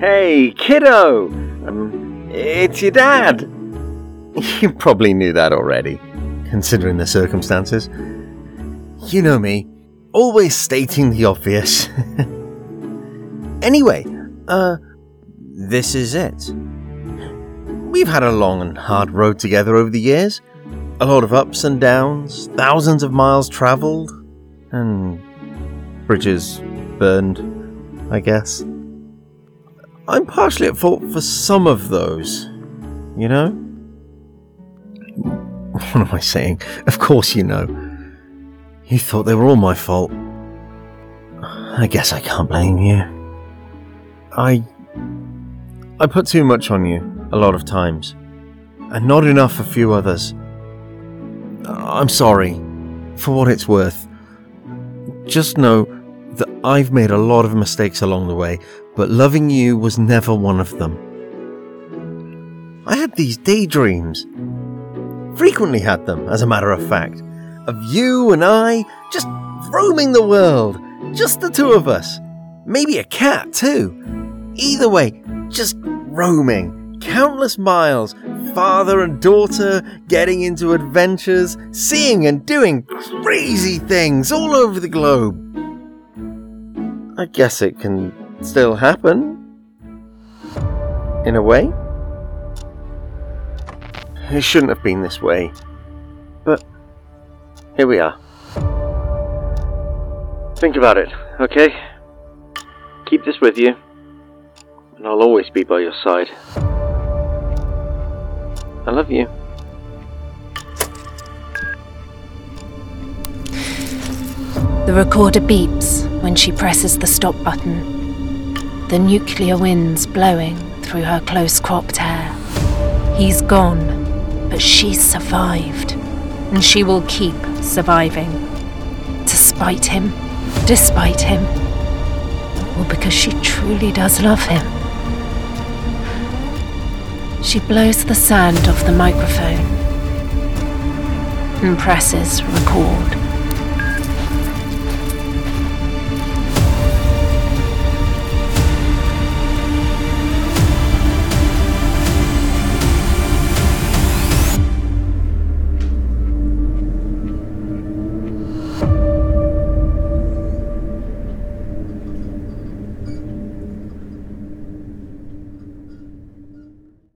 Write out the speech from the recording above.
Hey, kiddo! Um, it's your dad! You probably knew that already, considering the circumstances. You know me, always stating the obvious. anyway, uh, this is it. We've had a long and hard road together over the years. A lot of ups and downs, thousands of miles travelled, and bridges burned, I guess. I'm partially at fault for some of those, you know? What am I saying? Of course you know. You thought they were all my fault. I guess I can't blame you. I. I put too much on you a lot of times, and not enough a few others. I'm sorry, for what it's worth. Just know that I've made a lot of mistakes along the way, but loving you was never one of them. I had these daydreams. Frequently had them, as a matter of fact, of you and I just roaming the world, just the two of us. Maybe a cat, too. Either way, just roaming. Countless miles, father and daughter getting into adventures, seeing and doing crazy things all over the globe. I guess it can still happen. In a way. It shouldn't have been this way. But here we are. Think about it, okay? Keep this with you, and I'll always be by your side. I love you. The recorder beeps when she presses the stop button. The nuclear winds blowing through her close cropped hair. He's gone, but she's survived. And she will keep surviving. To spite him, despite him. Or because she truly does love him. She blows the sand off the microphone and presses record.